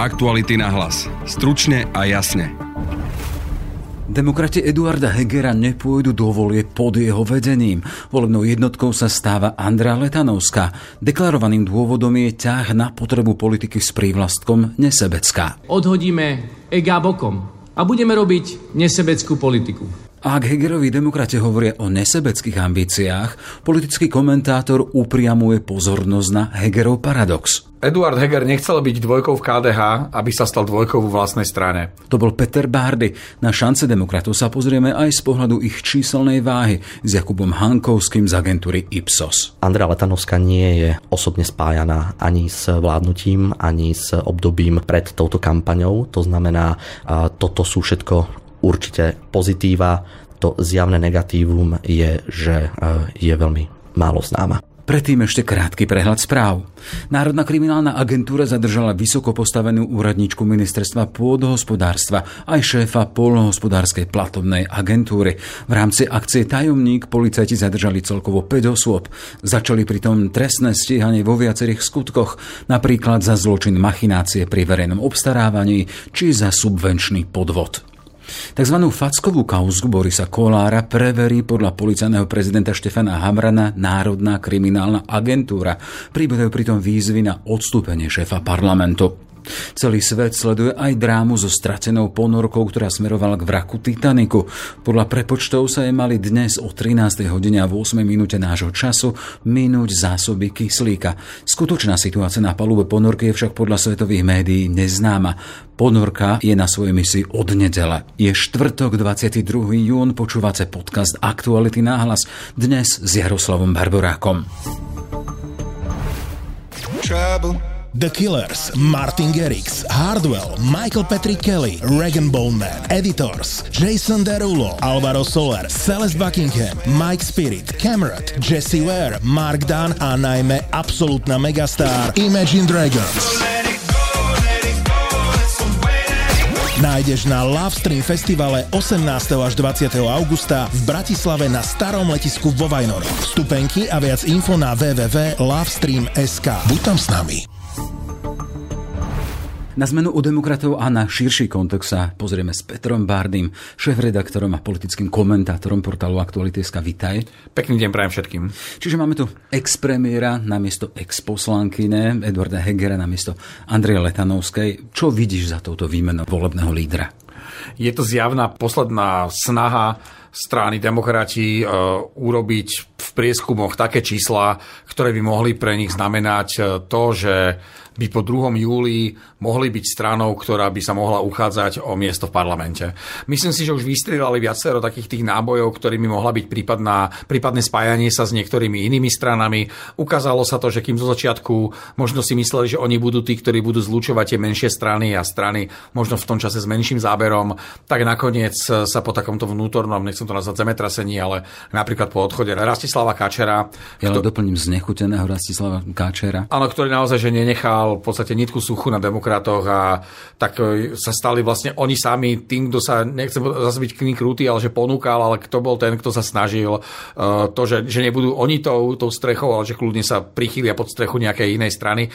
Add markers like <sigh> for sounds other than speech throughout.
Aktuality na hlas. Stručne a jasne. Demokrati Eduarda Hegera nepôjdu do volie pod jeho vedením. Volebnou jednotkou sa stáva Andrea Letanovská. Deklarovaným dôvodom je ťah na potrebu politiky s prívlastkom nesebecká. Odhodíme ega bokom a budeme robiť nesebeckú politiku. A ak Hegerovi demokrate hovoria o nesebeckých ambíciách, politický komentátor upriamuje pozornosť na Hegerov paradox. Eduard Heger nechcel byť dvojkou v KDH, aby sa stal dvojkou vo vlastnej strane. To bol Peter Bárdy. Na šance demokratov sa pozrieme aj z pohľadu ich číselnej váhy s Jakubom Hankovským z agentúry Ipsos. Andrea Letanovská nie je osobne spájaná ani s vládnutím, ani s obdobím pred touto kampaňou. To znamená, toto sú všetko určite pozitíva. To zjavné negatívum je, že e, je veľmi málo známa. Predtým ešte krátky prehľad správ. Národná kriminálna agentúra zadržala vysoko postavenú úradničku ministerstva pôdohospodárstva aj šéfa polnohospodárskej platobnej agentúry. V rámci akcie Tajomník policajti zadržali celkovo 5 osôb. Začali pritom trestné stíhanie vo viacerých skutkoch, napríklad za zločin machinácie pri verejnom obstarávaní či za subvenčný podvod. Takzvanú fackovú kauzu Borisa Kolára preverí podľa policajného prezidenta Štefana Hamrana Národná kriminálna agentúra. Príbedajú pritom výzvy na odstúpenie šéfa parlamentu. Celý svet sleduje aj drámu so stratenou ponorkou, ktorá smerovala k vraku Titaniku. Podľa prepočtov sa je mali dnes o 13. hodine a 8 minúte nášho času minúť zásoby kyslíka. Skutočná situácia na palube ponorky je však podľa svetových médií neznáma. Ponorka je na svojej misii od nedele. Je štvrtok 22. jún, počúvace podcast Aktuality náhlas, dnes s Jaroslavom Barborákom. Trouble. The Killers, Martin Garrix, Hardwell, Michael Patrick Kelly, Regan Bowman, Editors, Jason Derulo, Alvaro Soler, Celeste Buckingham, Mike Spirit, Cameron, Jesse Ware, Mark Dunn a najmä absolútna megastar Imagine Dragons. Nájdeš na Lovestream festivale 18. až 20. augusta v Bratislave na starom letisku vo Vajnoroch. Vstupenky a viac info na www.lovestream.sk. Buď tam s nami. Na zmenu u demokratov a na širší kontext sa pozrieme s Petrom Bárdym, šéf-redaktorom a politickým komentátorom portálu Aktuality.sk. Vitaj. Pekný deň prajem všetkým. Čiže máme tu ex-premiéra na miesto ex-poslankyne Eduarda Hegera na miesto Andreja Letanovskej. Čo vidíš za touto výmenou volebného lídra? Je to zjavná posledná snaha strany demokrati uh, urobiť v prieskumoch také čísla, ktoré by mohli pre nich znamenať e, to, že by po 2. júli mohli byť stranou, ktorá by sa mohla uchádzať o miesto v parlamente. Myslím si, že už vystrelali viacero takých tých nábojov, ktorými mohla byť prípadná, prípadné spájanie sa s niektorými inými stranami. Ukázalo sa to, že kým zo začiatku možno si mysleli, že oni budú tí, ktorí budú zlučovať tie menšie strany a strany možno v tom čase s menším záberom, tak nakoniec sa po takomto vnútornom, nechcem to nazvať zemetrasení, ale napríklad po odchode Rastislava Káčera. Ja kto... doplním znechuteného Rastislava Káčera. Áno, ktorý naozaj že nenechal mal v podstate nitku suchu na demokratoch a tak e, sa stali vlastne oni sami tým, kto sa, nechcem zase byť kný krúty, ale že ponúkal, ale kto bol ten, kto sa snažil uh, to, že, že nebudú oni tou, tou strechou, ale že kľudne sa prichýlia pod strechu nejakej inej strany.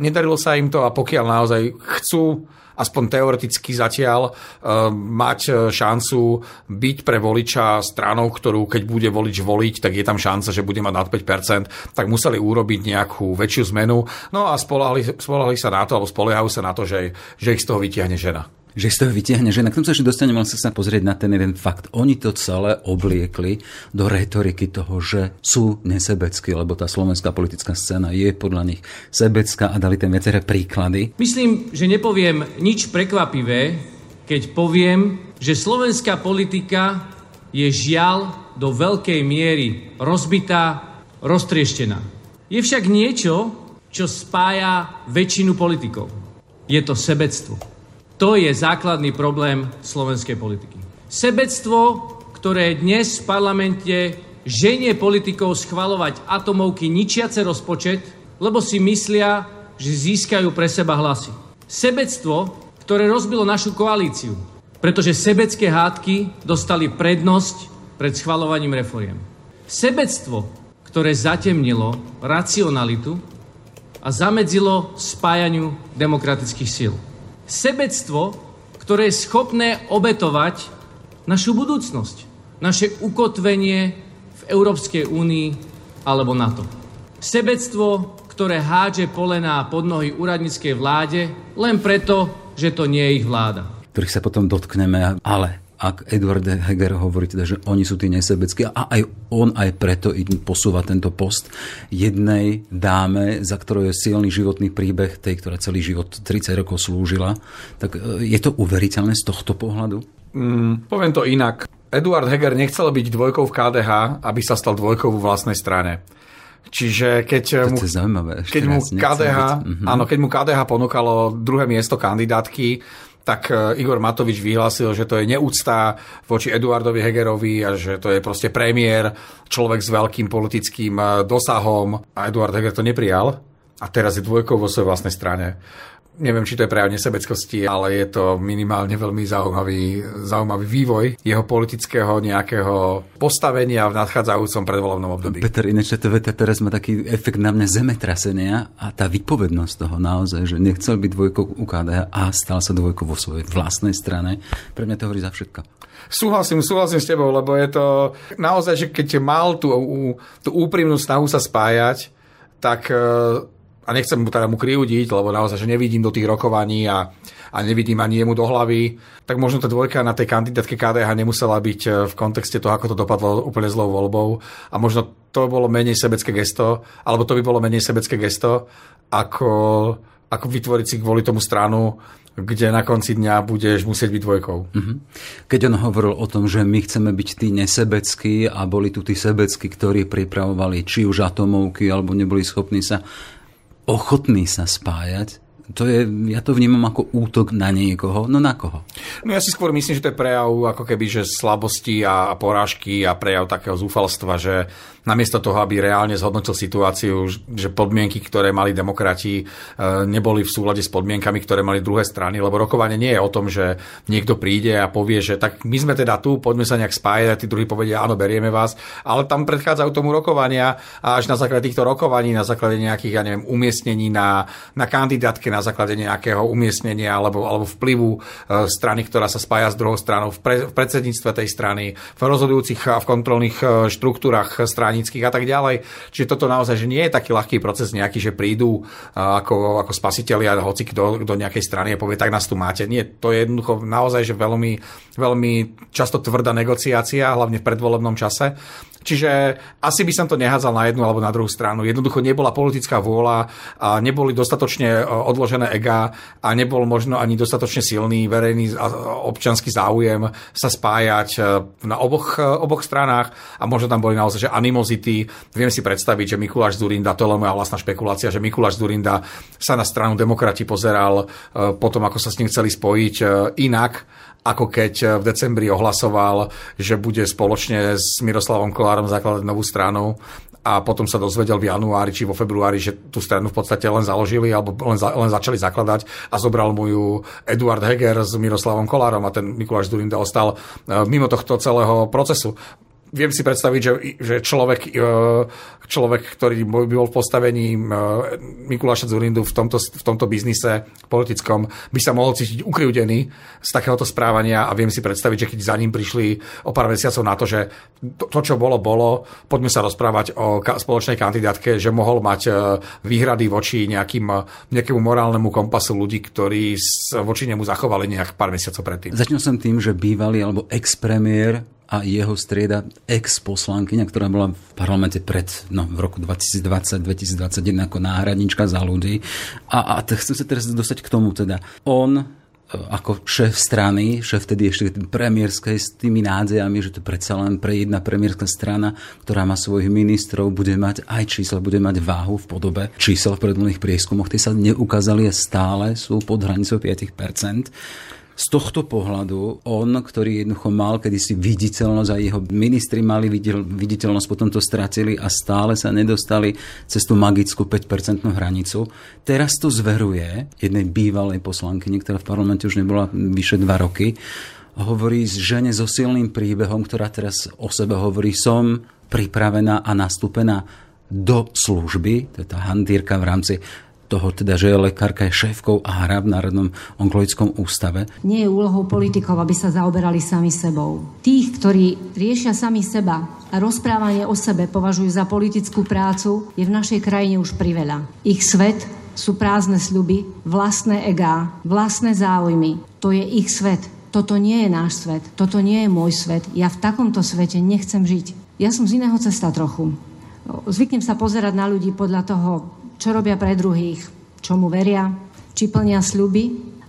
Nedarilo sa im to a pokiaľ naozaj chcú aspoň teoreticky zatiaľ uh, mať e, šancu byť pre voliča stranou, ktorú keď bude volič voliť, tak je tam šanca, že bude mať nad 5%, tak museli urobiť nejakú väčšiu zmenu. No a spolahli, spolahli sa na to, alebo spoliehajú sa na to, že, že ich z toho vytiahne žena že z toho vytiahne žena. K tomu sa ešte dostanem, ale sa sa pozrieť na ten jeden fakt. Oni to celé obliekli do retoriky toho, že sú nesebeckí, lebo tá slovenská politická scéna je podľa nich sebecká a dali tam viaceré príklady. Myslím, že nepoviem nič prekvapivé, keď poviem, že slovenská politika je žiaľ do veľkej miery rozbitá, roztrieštená. Je však niečo, čo spája väčšinu politikov. Je to sebectvo. To je základný problém slovenskej politiky. Sebectvo, ktoré dnes v parlamente ženie politikov schvalovať atomovky ničiace rozpočet, lebo si myslia, že získajú pre seba hlasy. Sebectvo, ktoré rozbilo našu koalíciu, pretože sebecké hádky dostali prednosť pred schvalovaním reforiem. Sebectvo, ktoré zatemnilo racionalitu a zamedzilo spájaniu demokratických síl. Sebectvo, ktoré je schopné obetovať našu budúcnosť, naše ukotvenie v Európskej únii alebo NATO. Sebectvo, ktoré hádže polená pod nohy úradníckej vláde len preto, že to nie je ich vláda. Ktorých sa potom dotkneme, ale ak Eduard Heger hovorí teda, že oni sú tí nesebeckí a aj on aj preto posúva tento post jednej dáme, za ktorou je silný životný príbeh, tej, ktorá celý život 30 rokov slúžila, tak e, je to uveriteľné z tohto pohľadu? Mm, poviem to inak. Eduard Heger nechcel byť dvojkou v KDH, aby sa stal dvojkou vo vlastnej strane. Čiže keď mu, keď mu KDH, mhm. áno, keď mu KDH ponúkalo druhé miesto kandidátky, tak e, Igor Matovič vyhlásil, že to je neúcta voči Eduardovi Hegerovi a že to je proste premiér, človek s veľkým politickým e, dosahom. A Eduard Heger to neprijal. A teraz je dvojkou vo svojej vlastnej strane neviem, či to je prejav nesebeckosti, ale je to minimálne veľmi zaujímavý, zaujímavý vývoj jeho politického nejakého postavenia v nadchádzajúcom predvolebnom období. Peter, ináč to veta teraz má taký efekt na mňa zemetrasenia a tá vypovednosť toho naozaj, že nechcel byť dvojkou u KDH a stal sa dvojkou vo svojej vlastnej strane, pre mňa to hovorí za všetko. Súhlasím, súhlasím s tebou, lebo je to naozaj, že keď mal tú, tú úprimnú snahu sa spájať, tak a nechcem mu teda mu kriudiť, lebo naozaj, že nevidím do tých rokovaní a, a nevidím ani jemu do hlavy, tak možno tá dvojka na tej kandidátke KDH nemusela byť e, v kontexte toho, ako to dopadlo úplne zlou voľbou a možno to bolo menej sebecké gesto, alebo to by bolo menej sebecké gesto, ako, ako vytvoriť si kvôli tomu stranu, kde na konci dňa budeš musieť byť dvojkou. Mm-hmm. Keď on hovoril o tom, že my chceme byť tí nesebeckí a boli tu tí sebeckí, ktorí pripravovali či už atomovky, alebo neboli schopní sa ochotný sa spájať, to je, ja to vnímam ako útok na niekoho. No na koho? No ja si skôr myslím, že to je prejav ako keby, že slabosti a porážky a prejav takého zúfalstva, že namiesto toho, aby reálne zhodnotil situáciu, že podmienky, ktoré mali demokrati, e, neboli v súlade s podmienkami, ktoré mali druhé strany, lebo rokovanie nie je o tom, že niekto príde a povie, že tak my sme teda tu, poďme sa nejak spájať a tí druhí povedia, áno, berieme vás, ale tam predchádzajú tomu rokovania a až na základe týchto rokovaní, na základe nejakých, ja neviem, umiestnení na, na kandidátke, na základe nejakého umiestnenia alebo, alebo vplyvu e, strany, ktorá sa spája s druhou stranou v, pre, v predsedníctve tej strany, v rozhodujúcich a v kontrolných e, štruktúrach strany stranických a tak ďalej. Čiže toto naozaj, že nie je taký ľahký proces nejaký, že prídu ako, ako spasiteľi a hoci kto do nejakej strany a povie, tak nás tu máte. Nie, to je jednoducho naozaj, že veľmi, veľmi často tvrdá negociácia, hlavne v predvolebnom čase. Čiže asi by som to nehádzal na jednu alebo na druhú stranu. Jednoducho nebola politická vôľa, a neboli dostatočne e, odložené ega a nebol možno ani dostatočne silný verejný občanský záujem sa spájať e, na oboch, e, oboch stranách a možno tam boli naozaj že animozity. Viem si predstaviť, že Mikuláš Zurinda, to je moja vlastná špekulácia, že Mikuláš Zurinda sa na stranu demokrati pozeral potom, ako sa s ním chceli spojiť inak ako keď eh, v decembri ohlasoval, že bude spoločne s Miroslavom Kolárom zakladať novú stranu a potom sa dozvedel v januári či vo februári, že tú stranu v podstate len založili alebo len, za, len začali zakladať a zobral mu ju Eduard Heger s Miroslavom Kolárom a ten Mikuláš Durinda ostal eh, mimo tohto celého procesu viem si predstaviť, že, že človek, e, človek, ktorý by bol v postavení e, Mikuláša Zurindu v tomto, v tomto biznise politickom, by sa mohol cítiť ukriúdený z takéhoto správania a viem si predstaviť, že keď za ním prišli o pár mesiacov na to, že to, to čo bolo, bolo, poďme sa rozprávať o ka- spoločnej kandidátke, že mohol mať e, výhrady voči nejakým, nejakému morálnemu kompasu ľudí, ktorí voči nemu zachovali nejak pár mesiacov predtým. Začal som tým, že bývalý alebo ex-premiér a jeho strieda ex-poslankyňa, ktorá bola v parlamente pred, no, v roku 2020-2021 ako náhradnička za ľudí. A, a chcem sa teraz dostať k tomu teda. On e, ako šéf strany, šéf tedy ešte premiérskej s tými nádejami, že to predsa len pre jedna premiérska strana, ktorá má svojich ministrov, bude mať aj čísla, bude mať váhu v podobe čísel v predvolných prieskumoch. Tie sa neukázali a stále sú pod hranicou 5% z tohto pohľadu on, ktorý jednoducho mal kedysi viditeľnosť a jeho ministri mali viditeľnosť, potom to stratili a stále sa nedostali cez tú magickú 5% hranicu. Teraz to zveruje jednej bývalej poslankyni, ktorá v parlamente už nebola vyše dva roky, hovorí s žene so silným príbehom, ktorá teraz o sebe hovorí, som pripravená a nastúpená do služby, to je tá handírka v rámci toho teda, že je lekárka, je šéfkou a hrá v Národnom onkologickom ústave. Nie je úlohou politikov, aby sa zaoberali sami sebou. Tých, ktorí riešia sami seba a rozprávanie o sebe považujú za politickú prácu, je v našej krajine už priveľa. Ich svet sú prázdne sľuby, vlastné egá, vlastné záujmy. To je ich svet. Toto nie je náš svet. Toto nie je môj svet. Ja v takomto svete nechcem žiť. Ja som z iného cesta trochu. Zvyknem sa pozerať na ľudí podľa toho, čo robia pre druhých, čomu veria, či plnia sľuby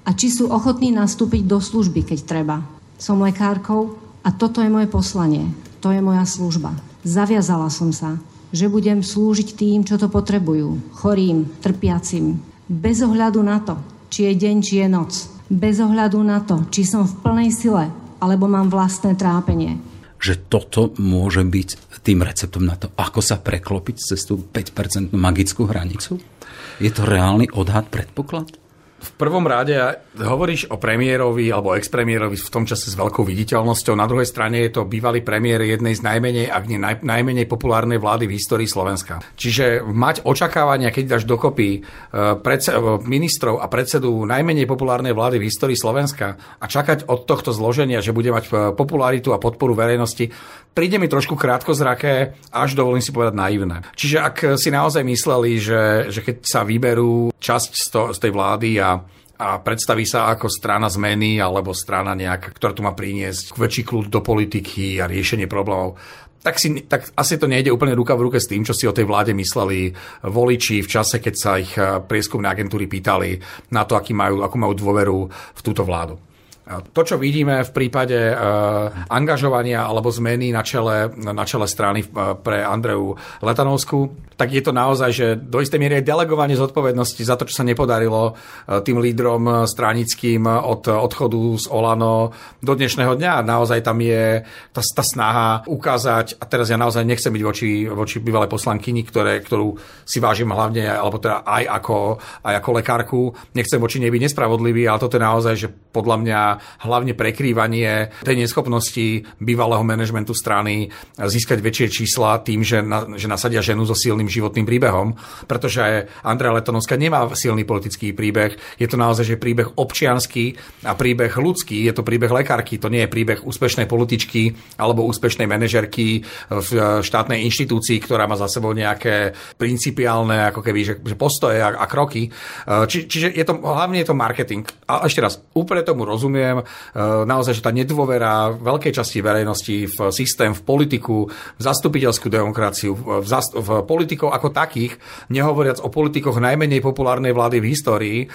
a či sú ochotní nastúpiť do služby, keď treba. Som lekárkou a toto je moje poslanie. To je moja služba. Zaviazala som sa, že budem slúžiť tým, čo to potrebujú. Chorým, trpiacim. Bez ohľadu na to, či je deň, či je noc. Bez ohľadu na to, či som v plnej sile, alebo mám vlastné trápenie že toto môže byť tým receptom na to, ako sa preklopiť cez tú 5% magickú hranicu? Je to reálny odhad, predpoklad? V prvom rade hovoríš o premiérovi alebo expremiérovi v tom čase s veľkou viditeľnosťou. Na druhej strane je to bývalý premiér jednej z najmenej, ak nie naj, najmenej populárnej vlády v histórii Slovenska. Čiže mať očakávania, keď dáš dokopy e, e, ministrov a predsedu najmenej populárnej vlády v histórii Slovenska a čakať od tohto zloženia, že bude mať e, popularitu a podporu verejnosti, príde mi trošku krátkozraké, až dovolím si povedať naivné. Čiže ak si naozaj mysleli, že, že keď sa vyberú časť z, to, z tej vlády a a predstaví sa ako strana zmeny alebo strana nejaká, ktorá tu má priniesť väčší kľud do politiky a riešenie problémov, tak, si, tak asi to nejde úplne ruka v ruke s tým, čo si o tej vláde mysleli voliči v čase, keď sa ich eh, prieskumné agentúry pýtali na to, aký majú, akú majú dôveru v túto vládu. To, čo vidíme v prípade uh, angažovania alebo zmeny na čele, na čele strany uh, pre Andreu Letanovskú, tak je to naozaj, že do istej miery je delegovanie zodpovednosti za to, čo sa nepodarilo uh, tým lídrom stranickým od odchodu z Olano do dnešného dňa. Naozaj tam je tá, tá snaha ukázať, a teraz ja naozaj nechcem byť voči, voči bývalej poslankyni, ktoré, ktorú si vážim hlavne, alebo teda aj ako, aj ako lekárku, nechcem voči nej byť nespravodlivý, ale toto je naozaj, že podľa mňa hlavne prekrývanie tej neschopnosti bývalého manažmentu strany získať väčšie čísla tým, že, na, že nasadia ženu so silným životným príbehom, pretože Andrea Letonovská nemá silný politický príbeh. Je to naozaj že príbeh občiansky a príbeh ľudský. Je to príbeh lekárky, to nie je príbeh úspešnej političky alebo úspešnej manažerky v štátnej inštitúcii, ktorá má za sebou nejaké principiálne ako keby, že, že postoje a, a kroky. Či, čiže je to, hlavne je to marketing. A ešte raz, úplne tomu rozumiem, poviem, e, naozaj, že tá nedôvera veľkej časti verejnosti v systém, v politiku, v zastupiteľskú demokraciu, v, zast- v politikov ako takých, nehovoriac o politikoch najmenej populárnej vlády v histórii, e,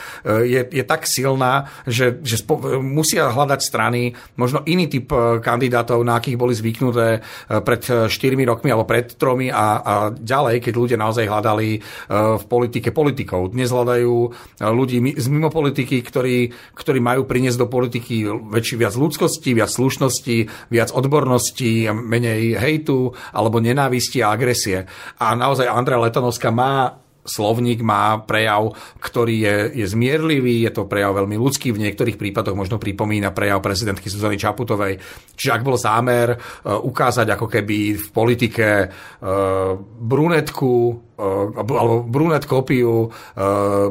je, je tak silná, že, že spo- musia hľadať strany možno iný typ e, kandidátov, na akých boli zvyknuté pred 4 rokmi alebo pred tromi a, a ďalej, keď ľudia naozaj hľadali v politike politikov. Dnes hľadajú ľudí z mimo politiky, ktorí, ktorí majú priniesť do politiky politiky väčší viac ľudskosti, viac slušnosti, viac odbornosti, menej hejtu alebo nenávisti a agresie. A naozaj Andrea Letanovská má slovník má prejav, ktorý je, je zmierlivý, je to prejav veľmi ľudský, v niektorých prípadoch možno pripomína prejav prezidentky Suzany Čaputovej. Čiže ak bol zámer uh, ukázať ako keby v politike uh, brunetku uh, alebo brunet kopiu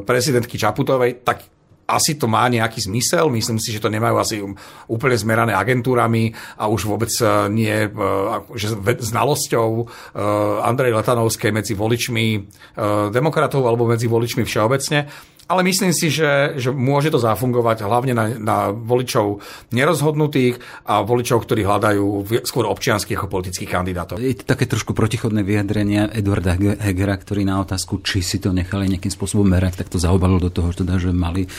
prezidentky Čaputovej, tak asi to má nejaký zmysel. Myslím si, že to nemajú asi úplne zmerané agentúrami a už vôbec e, nie e, že znalosťou e, Andrej Letanovskej medzi voličmi demokratov alebo medzi voličmi všeobecne ale myslím si, že, že môže to zafungovať hlavne na, na voličov nerozhodnutých a voličov, ktorí hľadajú skôr občianských ako politických kandidátov. Je to také trošku protichodné vyjadrenia Eduarda Hegera, ktorý na otázku, či si to nechali nejakým spôsobom merať, tak to zaobalil do toho, teda, že mali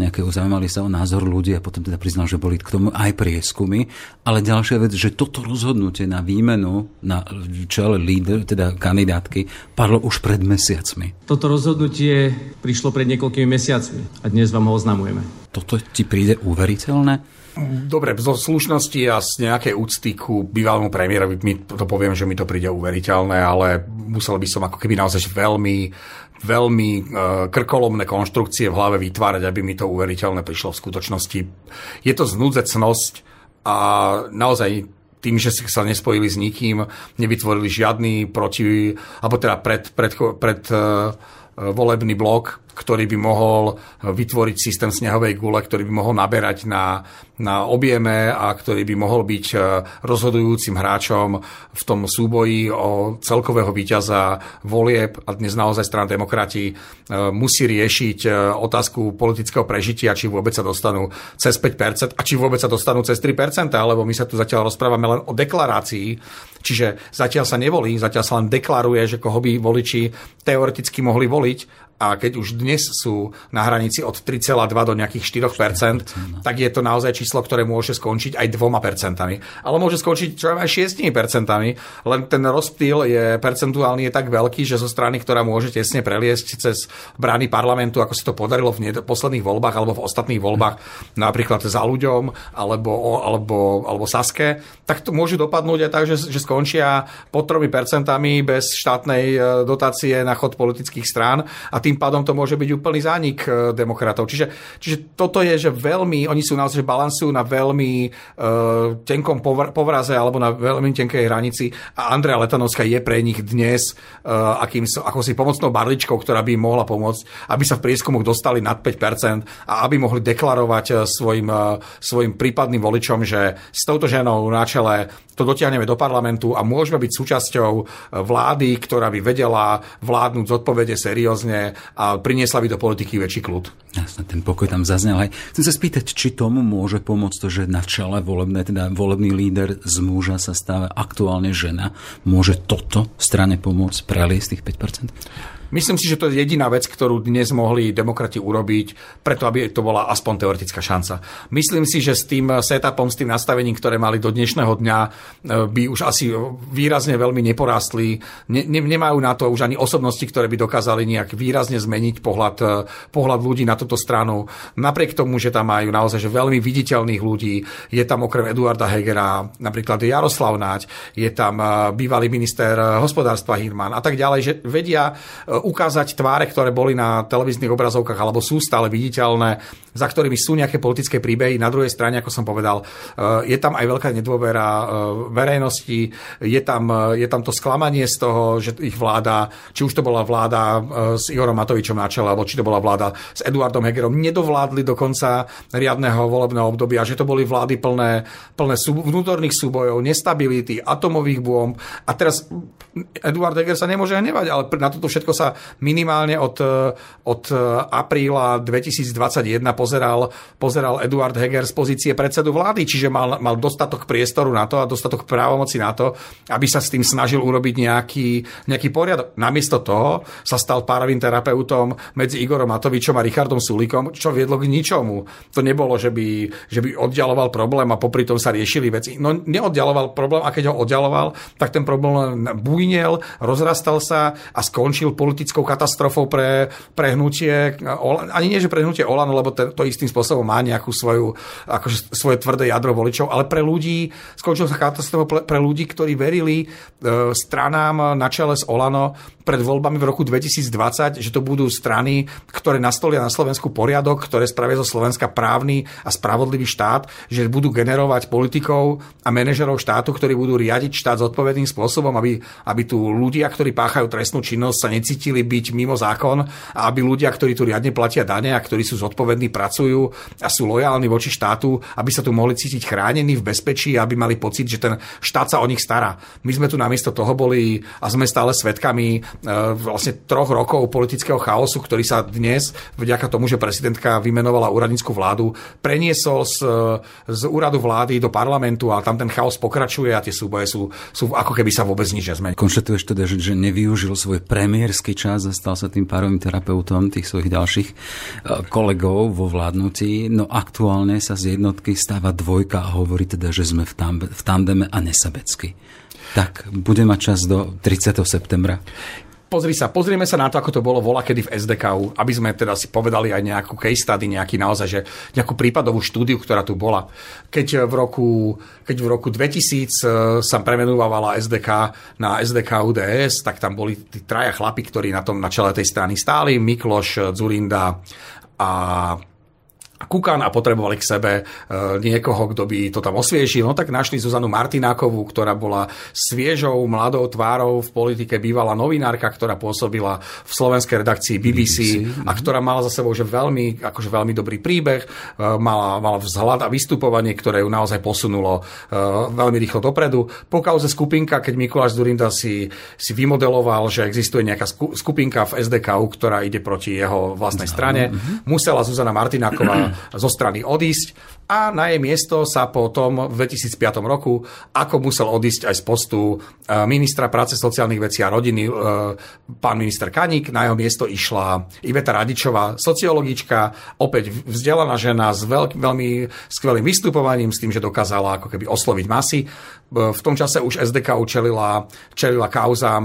nejaké, zaujímali sa o názor ľudí a potom teda priznal, že boli k tomu aj prieskumy. Ale ďalšia vec, že toto rozhodnutie na výmenu na čele líder, teda kandidátky, padlo už pred mesiacmi. Toto rozhodnutie prišlo pred niekoľkými niekoľkými mesiacmi a dnes vám ho oznamujeme. Toto ti príde uveriteľné? Dobre, zo slušnosti a z nejakej úcty ku bývalému premiérovi mi to poviem, že mi to príde uveriteľné, ale musel by som ako keby naozaj veľmi veľmi uh, krkolomné konštrukcie v hlave vytvárať, aby mi to uveriteľné prišlo v skutočnosti. Je to znúdzecnosť a naozaj tým, že sa nespojili s nikým, nevytvorili žiadny proti, alebo teda pred, pred, pred uh, volebný blok, ktorý by mohol vytvoriť systém snehovej gule, ktorý by mohol naberať na, na objeme a ktorý by mohol byť e, rozhodujúcim hráčom v tom súboji o celkového víťaza volieb. A dnes naozaj strana demokrati e, musí riešiť e, otázku politického prežitia, či vôbec sa dostanú cez 5% a či vôbec sa dostanú cez 3%, lebo my sa tu zatiaľ rozprávame len o deklarácii, čiže zatiaľ sa nevolí, zatiaľ sa len deklaruje, že koho by voliči teoreticky mohli voliť a keď už dnes sú na hranici od 3,2 do nejakých 4%, 4%, tak je to naozaj číslo, ktoré môže skončiť aj 2%. Ale môže skončiť čo aj 6%, len ten rozptýl je percentuálny je tak veľký, že zo strany, ktorá môže tesne preliesť cez brány parlamentu, ako sa to podarilo v posledných voľbách alebo v ostatných voľbách, napríklad za ľuďom alebo, alebo, alebo Saske, tak to môže dopadnúť aj tak, že, že skončia pod 3% bez štátnej e, dotácie na chod politických strán. A tým tým pádom to môže byť úplný zánik e, demokratov. Čiže, čiže toto je, že veľmi, oni sú naozaj, balansujú na veľmi uh, tenkom povraze alebo na veľmi tenkej hranici a Andrea Letanovská je pre nich dnes uh, akým, ako si pomocnou barličkou, ktorá by im mohla pomôcť, aby sa v prieskumoch dostali nad 5% a aby mohli deklarovať svojim, uh, svojim prípadným voličom, že s touto ženou na čele to dotiahneme do parlamentu a môžeme byť súčasťou vlády, ktorá by vedela vládnuť zodpovede seriózne a priniesla by do politiky väčší kľud. Jasne, ten pokoj tam zaznel aj. Chcem sa spýtať, či tomu môže pomôcť to, že na čele volebné, teda volebný líder z muža sa stáva aktuálne žena. Môže toto strane pomôcť preliesť tých 5%? Myslím si, že to je jediná vec, ktorú dnes mohli demokrati urobiť, preto aby to bola aspoň teoretická šanca. Myslím si, že s tým setupom, s tým nastavením, ktoré mali do dnešného dňa, e, by už asi výrazne veľmi neporástli. Ne, ne, nemajú na to už ani osobnosti, ktoré by dokázali nejak výrazne zmeniť pohľad, e, pohľad ľudí na túto stranu. Napriek tomu, že tam majú naozaj že veľmi viditeľných ľudí, je tam okrem Eduarda Hegera napríklad Jaroslav Náď, je tam e, bývalý minister hospodárstva Hirman a tak ďalej, že vedia ukázať tváre, ktoré boli na televíznych obrazovkách alebo sú stále viditeľné, za ktorými sú nejaké politické príbehy. Na druhej strane, ako som povedal, eh, je tam aj veľká nedôvera eh, verejnosti, je tam, eh, je tam to sklamanie z toho, že ich vláda, či už to bola vláda s Igorom Matovičom na čele, alebo či to bola vláda s Eduardom Hegerom, nedovládli do konca riadneho volebného obdobia, že to boli vlády plné, plné sú, vnútorných súbojov, nestability, atomových bomb. A teraz Eduard Heger sa nemôže hnevať, ale na toto všetko sa minimálne od, od apríla 2021 pozeral, pozeral Eduard Heger z pozície predsedu vlády, čiže mal, mal dostatok priestoru na to a dostatok právomoci na to, aby sa s tým snažil urobiť nejaký, nejaký poriadok. Namiesto toho sa stal párovým terapeutom medzi Igorom Matovičom a Richardom Sulikom, čo viedlo k ničomu. To nebolo, že by, že by oddialoval problém a popri tom sa riešili veci. No neoddialoval problém a keď ho oddialoval, tak ten problém bujnel, rozrastal sa a skončil politickou katastrofou pre, pre hnutie, ani nie, že pre hnutie Olano, lebo to, to istým spôsobom má nejakú svoju, akože svoje tvrdé jadro voličov, ale pre ľudí, skončil sa katastrofou pre ľudí, ktorí verili e, stranám na čele s Olano pred voľbami v roku 2020, že to budú strany, ktoré nastolia na Slovensku poriadok, ktoré spravia zo Slovenska právny a spravodlivý štát, že budú generovať politikov a manažerov štátu, ktorí budú riadiť štát zodpovedným spôsobom, aby, aby tu ľudia, ktorí páchajú trestnú činnosť, sa necítili byť mimo zákon a aby ľudia, ktorí tu riadne platia dane a ktorí sú zodpovední, pracujú a sú lojálni voči štátu, aby sa tu mohli cítiť chránení v bezpečí, aby mali pocit, že ten štát sa o nich stará. My sme tu namiesto toho boli a sme stále svetkami vlastne troch rokov politického chaosu, ktorý sa dnes, vďaka tomu, že prezidentka vymenovala úradnícku vládu, preniesol z, z úradu vlády do parlamentu a tam ten chaos pokračuje a tie súboje sú, sú ako keby sa vôbec nič nezmenilo. Konštatuješ teda, že, že nevyužil svoj premiérsky čas a stal sa tým párovým terapeutom tých svojich ďalších e, kolegov vo vládnutí. No aktuálne sa z jednotky stáva dvojka a hovorí teda, že sme v, tam, v tandeme a nesabecky. Tak, bude mať čas do 30. septembra. Pozri sa, pozrieme sa na to, ako to bolo vola kedy v SDKU, aby sme teda si povedali aj nejakú case study, nejaký naozaj, že nejakú prípadovú štúdiu, ktorá tu bola. Keď v roku, keď v roku 2000 e, sa premenovala SDK na SDK UDS, tak tam boli tí traja chlapi, ktorí na tom na čele tej strany stáli, Mikloš, Zurinda a a Kukan a potrebovali k sebe e, niekoho, kto by to tam osviežil. No tak našli Zuzanu Martinákovú, ktorá bola sviežou, mladou tvárou v politike, bývala novinárka, ktorá pôsobila v slovenskej redakcii BBC, BBC a ktorá mala za sebou že veľmi, akože veľmi dobrý príbeh, e, mala, mala vzhľad a vystupovanie, ktoré ju naozaj posunulo e, veľmi rýchlo dopredu. Po kauze skupinka, keď Mikuláš Zurinda si, si vymodeloval, že existuje nejaká skupinka v SDKU, ktorá ide proti jeho vlastnej strane, musela Zuzana Martináková <clears throat> zo strany odísť a na jej miesto sa po tom v 2005 roku, ako musel odísť aj z postu e, ministra práce, sociálnych vecí a rodiny, e, pán minister Kaník, na jeho miesto išla Iveta Radičová, sociologička, opäť vzdelaná žena s veľk, veľmi skvelým vystupovaním, s tým, že dokázala ako keby osloviť masy. E, v tom čase už SDK učelila čelila kauzám,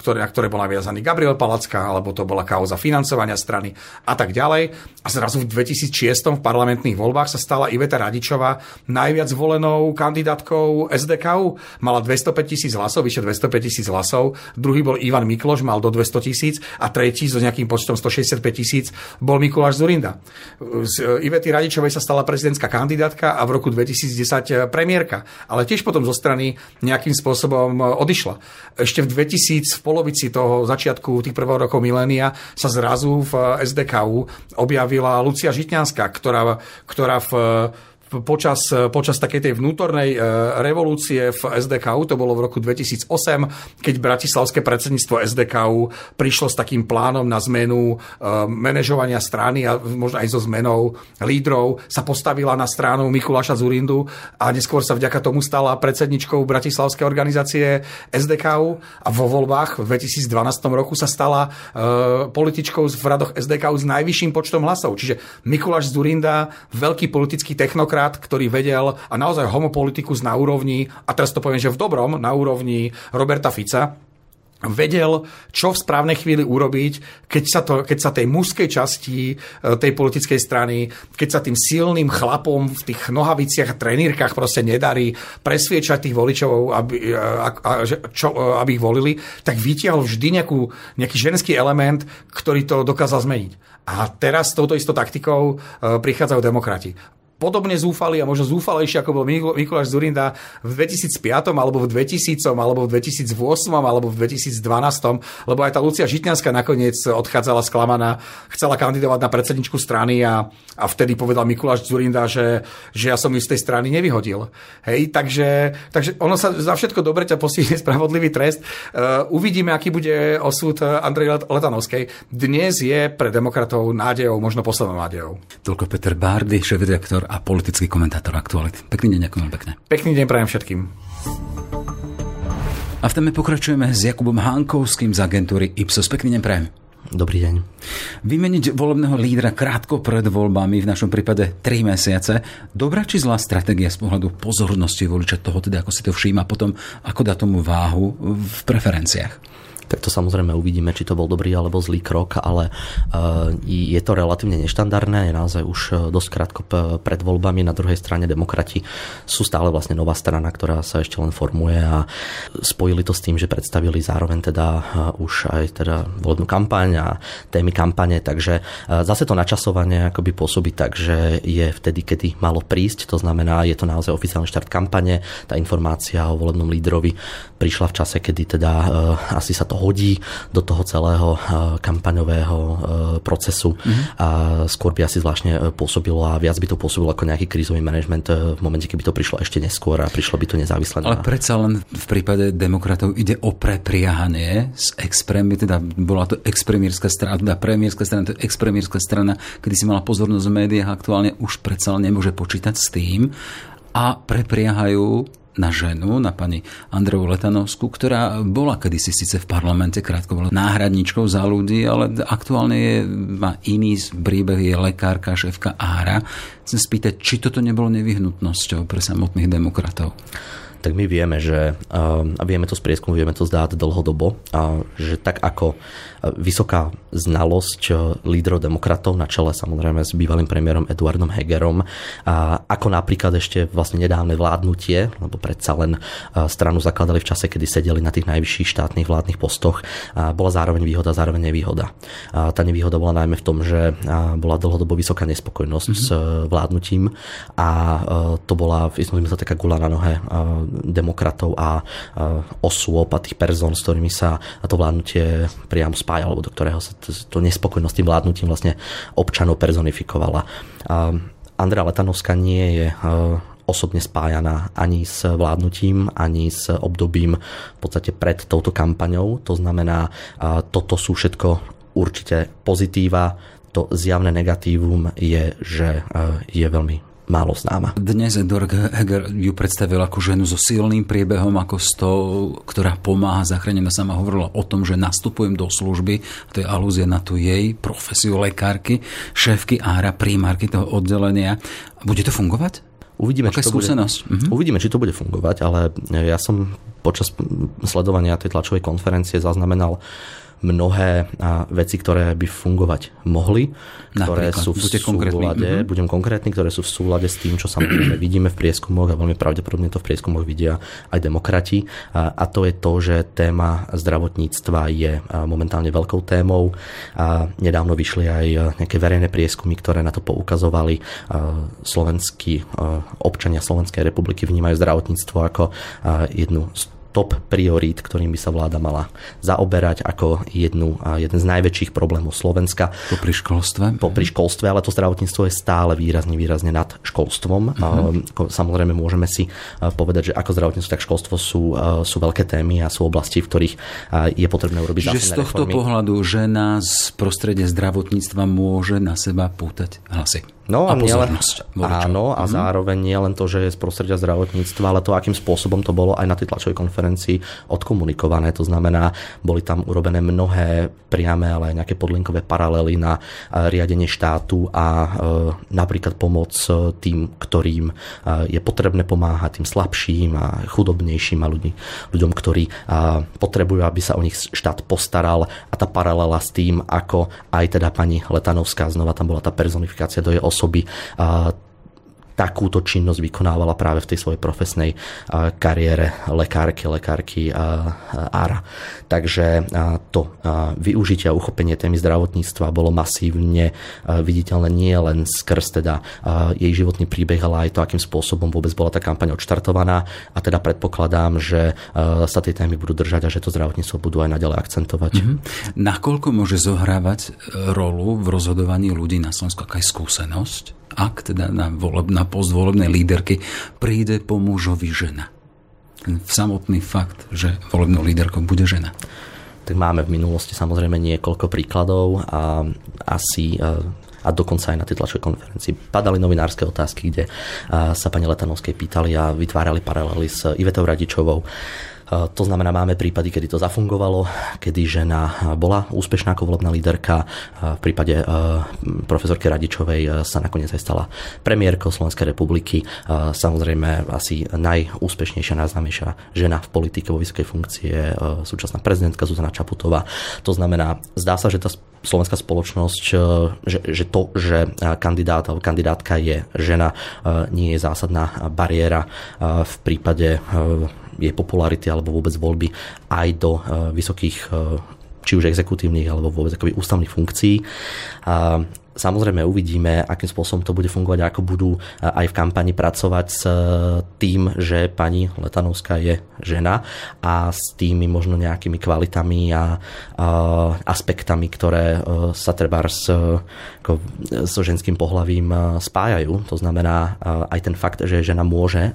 ktoré, na ktoré bola viazaný Gabriel Palacka, alebo to bola kauza financovania strany a tak ďalej. A zrazu v 2006 v parlamentných voľbách sa stala Iveta Radičová najviac volenou kandidátkou SDKU. Mala 205 tisíc hlasov, vyše 205 tisíc hlasov. Druhý bol Ivan Mikloš, mal do 200 tisíc a tretí so nejakým počtom 165 tisíc bol Mikuláš Zurinda. Z Ivety Radičovej sa stala prezidentská kandidátka a v roku 2010 premiérka. Ale tiež potom zo strany nejakým spôsobom odišla. Ešte v 2000, v polovici toho začiatku tých prvých rokov milénia sa zrazu v SDKU objavila Lucia Žitňanská, ktorá, ktorá v Uh. Počas, počas takej tej vnútornej e, revolúcie v SDKU, to bolo v roku 2008, keď bratislavské predsedníctvo SDKU prišlo s takým plánom na zmenu e, manažovania strany a možno aj so zmenou lídrov, sa postavila na stranu Mikuláša Zurindu a neskôr sa vďaka tomu stala predsedničkou bratislavskej organizácie SDKU a vo voľbách v 2012 roku sa stala uh, političkou v radoch SDKU s najvyšším počtom hlasov. Čiže Mikuláš Zurinda, veľký politický technokrát, kamarád, ktorý vedel a naozaj homopolitikus na úrovni, a teraz to poviem, že v dobrom, na úrovni Roberta Fica, vedel, čo v správnej chvíli urobiť, keď sa, to, keď sa tej mužskej časti e, tej politickej strany, keď sa tým silným chlapom v tých nohaviciach a trenírkach proste nedarí presviečať tých voličov, aby, e, a, a, čo, e, aby ich volili, tak vytiahol vždy nejakú, nejaký ženský element, ktorý to dokázal zmeniť. A teraz s touto istou taktikou prichádzajú demokrati podobne zúfali a možno zúfalejšie, ako bol Mikuláš Zurinda v 2005 alebo v 2000 alebo v 2008 alebo v 2012, lebo aj tá Lucia Žitňanská nakoniec odchádzala sklamaná, chcela kandidovať na predsedničku strany a, a vtedy povedal Mikuláš Zurinda, že, že ja som ju z tej strany nevyhodil. Hej, takže, takže ono sa za všetko dobre ťa postihne spravodlivý trest. Uh, uvidíme, aký bude osud Andrej Letanovskej. Dnes je pre demokratov nádejou, možno poslednou nádejou. Toľko Peter Bárdy, šéf-redaktor a politický komentátor aktuality. Pekný deň, ďakujem pekne. Pekný deň prajem všetkým. A v téme pokračujeme s Jakubom Hankovským z agentúry Ipsos. Pekný deň prajem. Dobrý deň. Vymeniť volebného lídra krátko pred voľbami, v našom prípade 3 mesiace, dobrá či zlá stratégia z pohľadu pozornosti voliča toho, teda ako si to všíma, potom ako dá tomu váhu v preferenciách? Tak to samozrejme uvidíme, či to bol dobrý alebo zlý krok, ale e, je to relatívne neštandardné, je naozaj už e, dosť krátko pred voľbami. Na druhej strane demokrati sú stále vlastne nová strana, ktorá sa ešte len formuje a spojili to s tým, že predstavili zároveň teda e, už aj teda volebnú kampaň a témy kampane, takže zase to načasovanie akoby pôsobí tak, že je vtedy, kedy malo prísť, to znamená, je to naozaj oficiálny štart kampane, tá informácia o volebnom lídrovi prišla v čase, kedy teda asi sa to to hodí do toho celého eh, kampaňového eh, procesu mm-hmm. a skôr by asi zvláštne eh, pôsobilo a viac by to pôsobilo ako nejaký krízový manažment v momente, keby to prišlo ešte neskôr a prišlo by to nezávisle. Ale predsa len v prípade demokratov ide o prepriahanie s expremi, teda bola to expremierská strana, teda premiérska strana, to je expremierská strana, kedy si mala pozornosť v médiách, aktuálne už predsa len nemôže počítať s tým a prepriahajú na ženu, na pani Andreju Letanovskú, ktorá bola kedysi síce v parlamente, krátko bola náhradničkou za ľudí, ale aktuálne je, má iný príbeh, je lekárka, šéfka Ára. Chcem spýtať, či toto nebolo nevyhnutnosťou pre samotných demokratov? tak my vieme, že a vieme to z prieskumu, vieme to zdať dlhodobo, že tak ako vysoká znalosť lídrov demokratov na čele samozrejme s bývalým premiérom Eduardom Hegerom, ako napríklad ešte vlastne nedávne vládnutie, lebo predsa len stranu zakladali v čase, kedy sedeli na tých najvyšších štátnych vládnych postoch, bola zároveň výhoda, zároveň nevýhoda. Tá nevýhoda bola najmä v tom, že bola dlhodobo vysoká nespokojnosť mm-hmm. s vládnutím a to bola v istom zmysle taká gula na nohe demokratov a osôb a tých person, s ktorými sa to vládnutie priamo spájalo, alebo do ktorého sa to, to nespokojnosť tým vládnutím vlastne občanov personifikovala. Andrea Letanovská nie je osobne spájaná ani s vládnutím, ani s obdobím v podstate pred touto kampaňou. To znamená, toto sú všetko určite pozitíva. To zjavné negatívum je, že je veľmi málo známa. Dnes Edward Heger ju predstavil ako ženu so silným priebehom, ako s tou, ktorá pomáha zachránená. Sama hovorila o tom, že nastupujem do služby, to je alúzia na tú jej profesiu lekárky, šéfky ára, primárky toho oddelenia. Bude to fungovať? Uvidíme, či to skúsenosť? Bude, uh-huh. Uvidíme, či to bude fungovať, ale ja som počas sledovania tej tlačovej konferencie zaznamenal mnohé veci, ktoré by fungovať mohli, ktoré Napríklad, sú v súlade, mm-hmm. budem konkrétny, ktoré sú v súlade s tým, čo samozrejme vidíme v prieskumoch a veľmi pravdepodobne to v prieskumoch vidia aj demokrati. A to je to, že téma zdravotníctva je momentálne veľkou témou. A nedávno vyšli aj nejaké verejné prieskumy, ktoré na to poukazovali. Slovenskí občania Slovenskej republiky vnímajú zdravotníctvo ako jednu z top priorít, ktorým by sa vláda mala zaoberať ako jednu, jeden z najväčších problémov Slovenska. Po pri školstve? Po pri školstve, ale to zdravotníctvo je stále výrazne, výrazne nad školstvom. Uh-huh. Samozrejme môžeme si povedať, že ako zdravotníctvo, tak školstvo sú, sú veľké témy a sú oblasti, v ktorých je potrebné urobiť Čiže z tohto reformy. pohľadu žena z prostredia zdravotníctva môže na seba pútať hlasy. No a, a nielen, áno, a mm-hmm. zároveň nie len to, že je z prostredia zdravotníctva, ale to, akým spôsobom to bolo aj na tej tlačovej konferencii odkomunikované. To znamená, boli tam urobené mnohé priame, ale aj nejaké podlinkové paralely na riadenie štátu a e, napríklad pomoc e, tým, ktorým e, je potrebné pomáhať, tým slabším a chudobnejším a ľudí, ľuďom, ktorí potrebujú, aby sa o nich štát postaral a tá paralela s tým, ako aj teda pani Letanovská, znova tam bola tá personifikácia do jej osoby takúto činnosť vykonávala práve v tej svojej profesnej kariére lekárky, lekárky ARA. Takže to využitie a uchopenie témy zdravotníctva bolo masívne viditeľné nie len skrz teda jej životný príbeh, ale aj to, akým spôsobom vôbec bola tá kampaň odštartovaná a teda predpokladám, že sa tej témy budú držať a že to zdravotníctvo budú aj naďalej akcentovať. Mm-hmm. Nakoľko môže zohrávať rolu v rozhodovaní ľudí na Slovensku aká je skúsenosť? Ak teda na, voleb, na post volebnej líderky príde po mužovi žena. Ten samotný fakt, že volebnou líderkou bude žena. Tak máme v minulosti samozrejme niekoľko príkladov a asi a dokonca aj na tej tlačovej konferencii padali novinárske otázky, kde sa pani Letanovskej pýtali a vytvárali paralely s Ivetou Radičovou to znamená, máme prípady, kedy to zafungovalo, kedy žena bola úspešná ako volebná líderka. V prípade profesorky Radičovej sa nakoniec aj stala premiérkou Slovenskej republiky. Samozrejme, asi najúspešnejšia, najznámejšia žena v politike vo vysokej funkcie je súčasná prezidentka Zuzana Čaputová. To znamená, zdá sa, že tá slovenská spoločnosť, že, že to, že kandidát alebo kandidátka je žena, nie je zásadná bariéra v prípade jej popularity alebo vôbec voľby aj do eh, vysokých eh, či už exekutívnych alebo vôbec akoby ústavných funkcií. Samozrejme uvidíme, akým spôsobom to bude fungovať, ako budú e, aj v kampani pracovať s e, tým, že pani Letanovská je žena a s tými možno nejakými kvalitami a, a aspektami, ktoré e, sa treba s, ako, so ženským pohľavím spájajú. To znamená aj ten fakt, že žena môže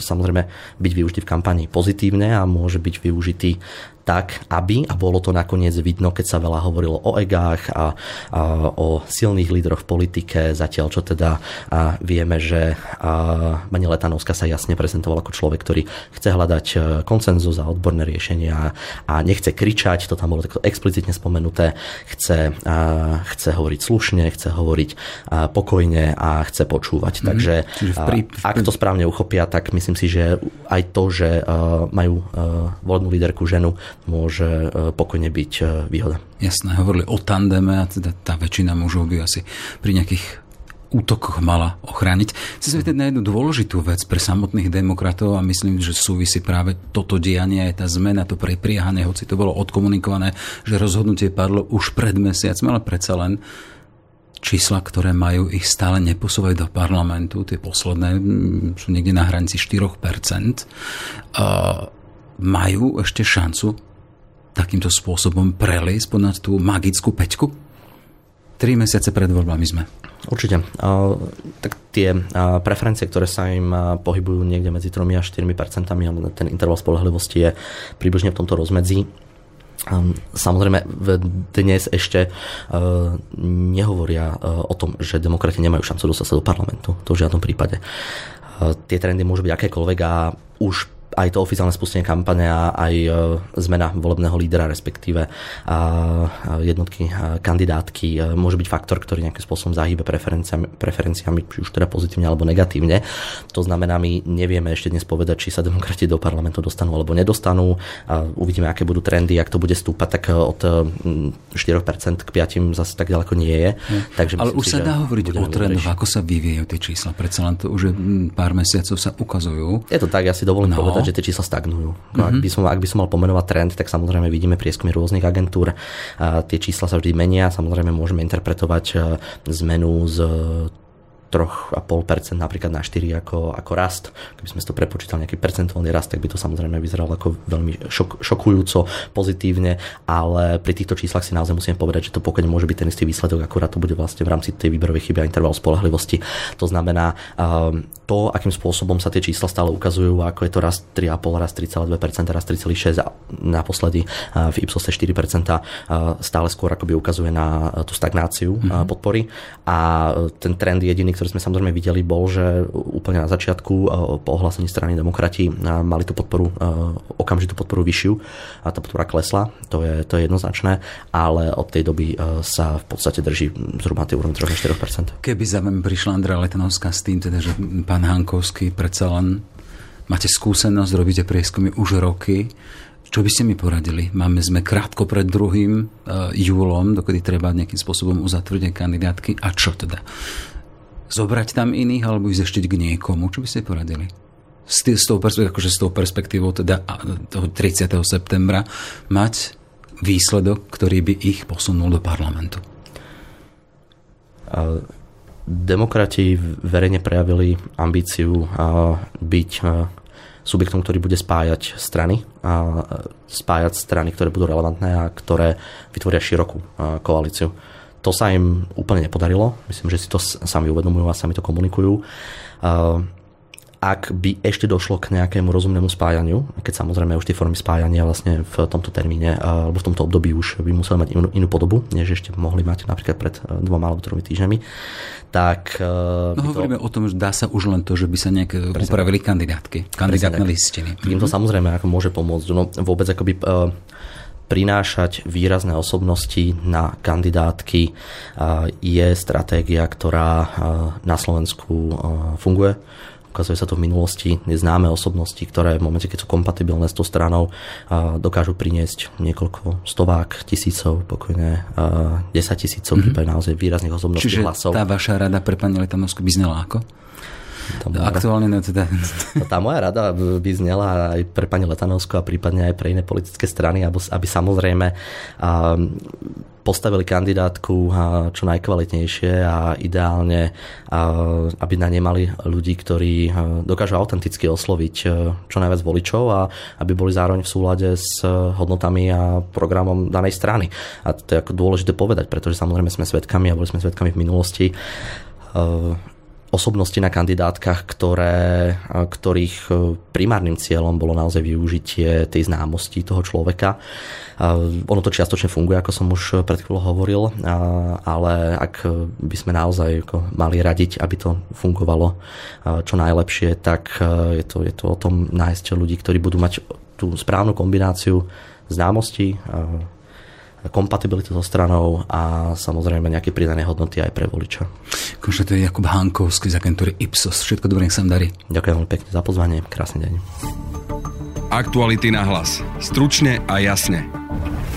samozrejme byť využitý v kampani pozitívne a môže byť využitý tak, aby, a bolo to nakoniec vidno, keď sa veľa hovorilo o egách a, a o silných lídroch v politike, zatiaľ čo teda a vieme, že a Letanovská sa jasne prezentovala ako človek, ktorý chce hľadať e, koncenzus a odborné riešenia a nechce kričať, to tam bolo takto explicitne spomenuté, chce, a, chce hovoriť slušne, chce hovoriť a, pokojne a chce počúvať. Mm, Takže a, ak to správne uchopia, tak myslím si, že aj to, že a, majú a, voľnú líderku ženu, môže a, pokojne byť a, výhoda. Jasné, hovorili o tandeme a teda tá väčšina mužov by asi pri nejakých útokoch mala ochrániť. Chcem sa na jednu dôležitú vec pre samotných demokratov a myslím, že súvisí práve toto dianie, aj tá zmena, to prepriehanie, hoci to bolo odkomunikované, že rozhodnutie padlo už pred mesiacom, ale predsa len čísla, ktoré majú ich stále neposúvať do parlamentu, tie posledné sú niekde na hranici 4%, majú ešte šancu takýmto spôsobom preliesť ponad tú magickú peťku? Tri mesiace pred voľbami sme. Určite. Tak tie preferencie, ktoré sa im pohybujú niekde medzi 3 a 4 percentami, ten interval spolehlivosti je približne v tomto rozmedzi. Samozrejme, dnes ešte nehovoria o tom, že demokrati nemajú šancu dostať sa do parlamentu. To v žiadnom prípade. Tie trendy môžu byť akékoľvek a už aj to oficiálne spustenie kampane a aj e, zmena volebného lídra, respektíve jednotky kandidátky e, môže byť faktor, ktorý nejakým spôsobom zahýbe preferenciami, preferenciami, či už teda pozitívne alebo negatívne. To znamená, my nevieme ešte dnes povedať, či sa demokrati do parlamentu dostanú alebo nedostanú. Uvidíme, aké budú trendy, ak to bude stúpať, tak od 4% k 5% zase tak ďaleko nie je. Hm. Takže Ale už si, sa dá hovoriť o trendoch, ako sa vyvíjajú tie čísla. Predsa len to už pár mesiacov sa ukazujú. Je to tak, ja si dovolím no. povedať, povedať, že tie čísla stagnujú. Mm-hmm. ak, by som, ak by som mal pomenovať trend, tak samozrejme vidíme prieskumy rôznych agentúr. A tie čísla sa vždy menia. Samozrejme môžeme interpretovať e, zmenu z 3,5% napríklad na 4 ako, ako rast. Keby sme to prepočítali nejaký percentuálny rast, tak by to samozrejme vyzeralo ako veľmi šok, šokujúco, pozitívne, ale pri týchto číslach si naozaj musíme povedať, že to pokiaľ môže byť ten istý výsledok, akurát to bude vlastne v rámci tej výberovej chyby a interval spolahlivosti. To znamená, um, to, akým spôsobom sa tie čísla stále ukazujú, ako je to rast 3,5, rast 3,2%, rast 3,6 a naposledy uh, v Ipsose 4%, uh, stále skôr akoby ukazuje na tú stagnáciu mm-hmm. podpory a ten trend jediný, ktorý sme samozrejme videli, bol, že úplne na začiatku po ohlásení strany demokrati mali tú podporu, okamžitú podporu vyššiu a tá podpora klesla, to je, to je jednoznačné, ale od tej doby sa v podstate drží zhruba tie úrovne 3-4%. Keby za vami prišla Andrea Letanovská s tým, teda, že pán Hankovský predsa len máte skúsenosť, robíte prieskumy už roky, čo by ste mi poradili? Máme sme krátko pred druhým uh, júlom, dokedy treba nejakým spôsobom uzatvrdiť kandidátky. A čo teda? Zobrať tam iných alebo ísť ešte k niekomu? Čo by ste poradili? S, tý, s, tou, akože s tou perspektívou teda toho 30. septembra mať výsledok, ktorý by ich posunul do parlamentu. Demokrati verejne prejavili ambíciu byť subjektom, ktorý bude spájať strany, a spájať strany, ktoré budú relevantné a ktoré vytvoria širokú koalíciu. To sa im úplne nepodarilo. Myslím, že si to sami uvedomujú a sami to komunikujú. Ak by ešte došlo k nejakému rozumnému spájaniu, keď samozrejme už tie formy spájania vlastne v tomto termíne alebo v tomto období už by museli mať inú, inú podobu, než ešte mohli mať napríklad pred e, dvoma alebo tromi týždňami, tak... No hovoríme to... o tom, že dá sa už len to, že by sa nejak Presne. upravili kandidátky, kandidátne listiny. Tým to mm-hmm. samozrejme ako môže pomôcť. No, vôbec akoby uh, prinášať výrazné osobnosti na kandidátky je stratégia, ktorá na Slovensku funguje. Ukazuje sa to v minulosti. Neznáme osobnosti, ktoré v momente, keď sú kompatibilné s tou stranou, dokážu priniesť niekoľko stovák, tisícov, pokojne 10 tisícov, mm-hmm. naozaj výrazných osobností Čiže hlasov. tá vaša rada pre pani Letanovskú by znela ako? Aktuálne no teda... No, tá moja rada by znela aj pre pani Letanovskú a prípadne aj pre iné politické strany, aby, aby samozrejme postavili kandidátku čo najkvalitnejšie a ideálne, aby na ne mali ľudí, ktorí dokážu autenticky osloviť čo najviac voličov a aby boli zároveň v súlade s hodnotami a programom danej strany. A to je ako dôležité povedať, pretože samozrejme sme svetkami a boli sme svetkami v minulosti osobnosti na kandidátkach, ktoré, ktorých primárnym cieľom bolo naozaj využitie tej známosti toho človeka. Ono to čiastočne funguje, ako som už pred chvíľou hovoril, ale ak by sme naozaj mali radiť, aby to fungovalo čo najlepšie, tak je to, je to o tom nájsť ľudí, ktorí budú mať tú správnu kombináciu známosti, kompatibilitu so stranou a samozrejme nejaké pridané hodnoty aj pre voliča. Konštatuje Jakub Hankovský z agentúry Ipsos. Všetko dobré, nech sa darí. Ďakujem veľmi pekne za pozvanie. Krásny deň. Aktuality na hlas. Stručne a jasne.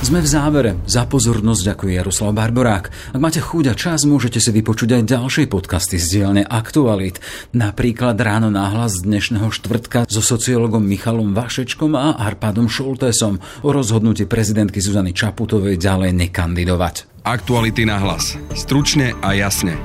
Sme v závere. Za pozornosť ďakuje Jaroslav Barborák. Ak máte chuť a čas, môžete si vypočuť aj ďalšie podcasty z dielne Aktualit. Napríklad Ráno náhlas dnešného štvrtka so sociologom Michalom Vašečkom a Arpádom Šoltésom o rozhodnutí prezidentky Zuzany Čaputovej ďalej nekandidovať. Aktuality na hlas. Stručne a jasne.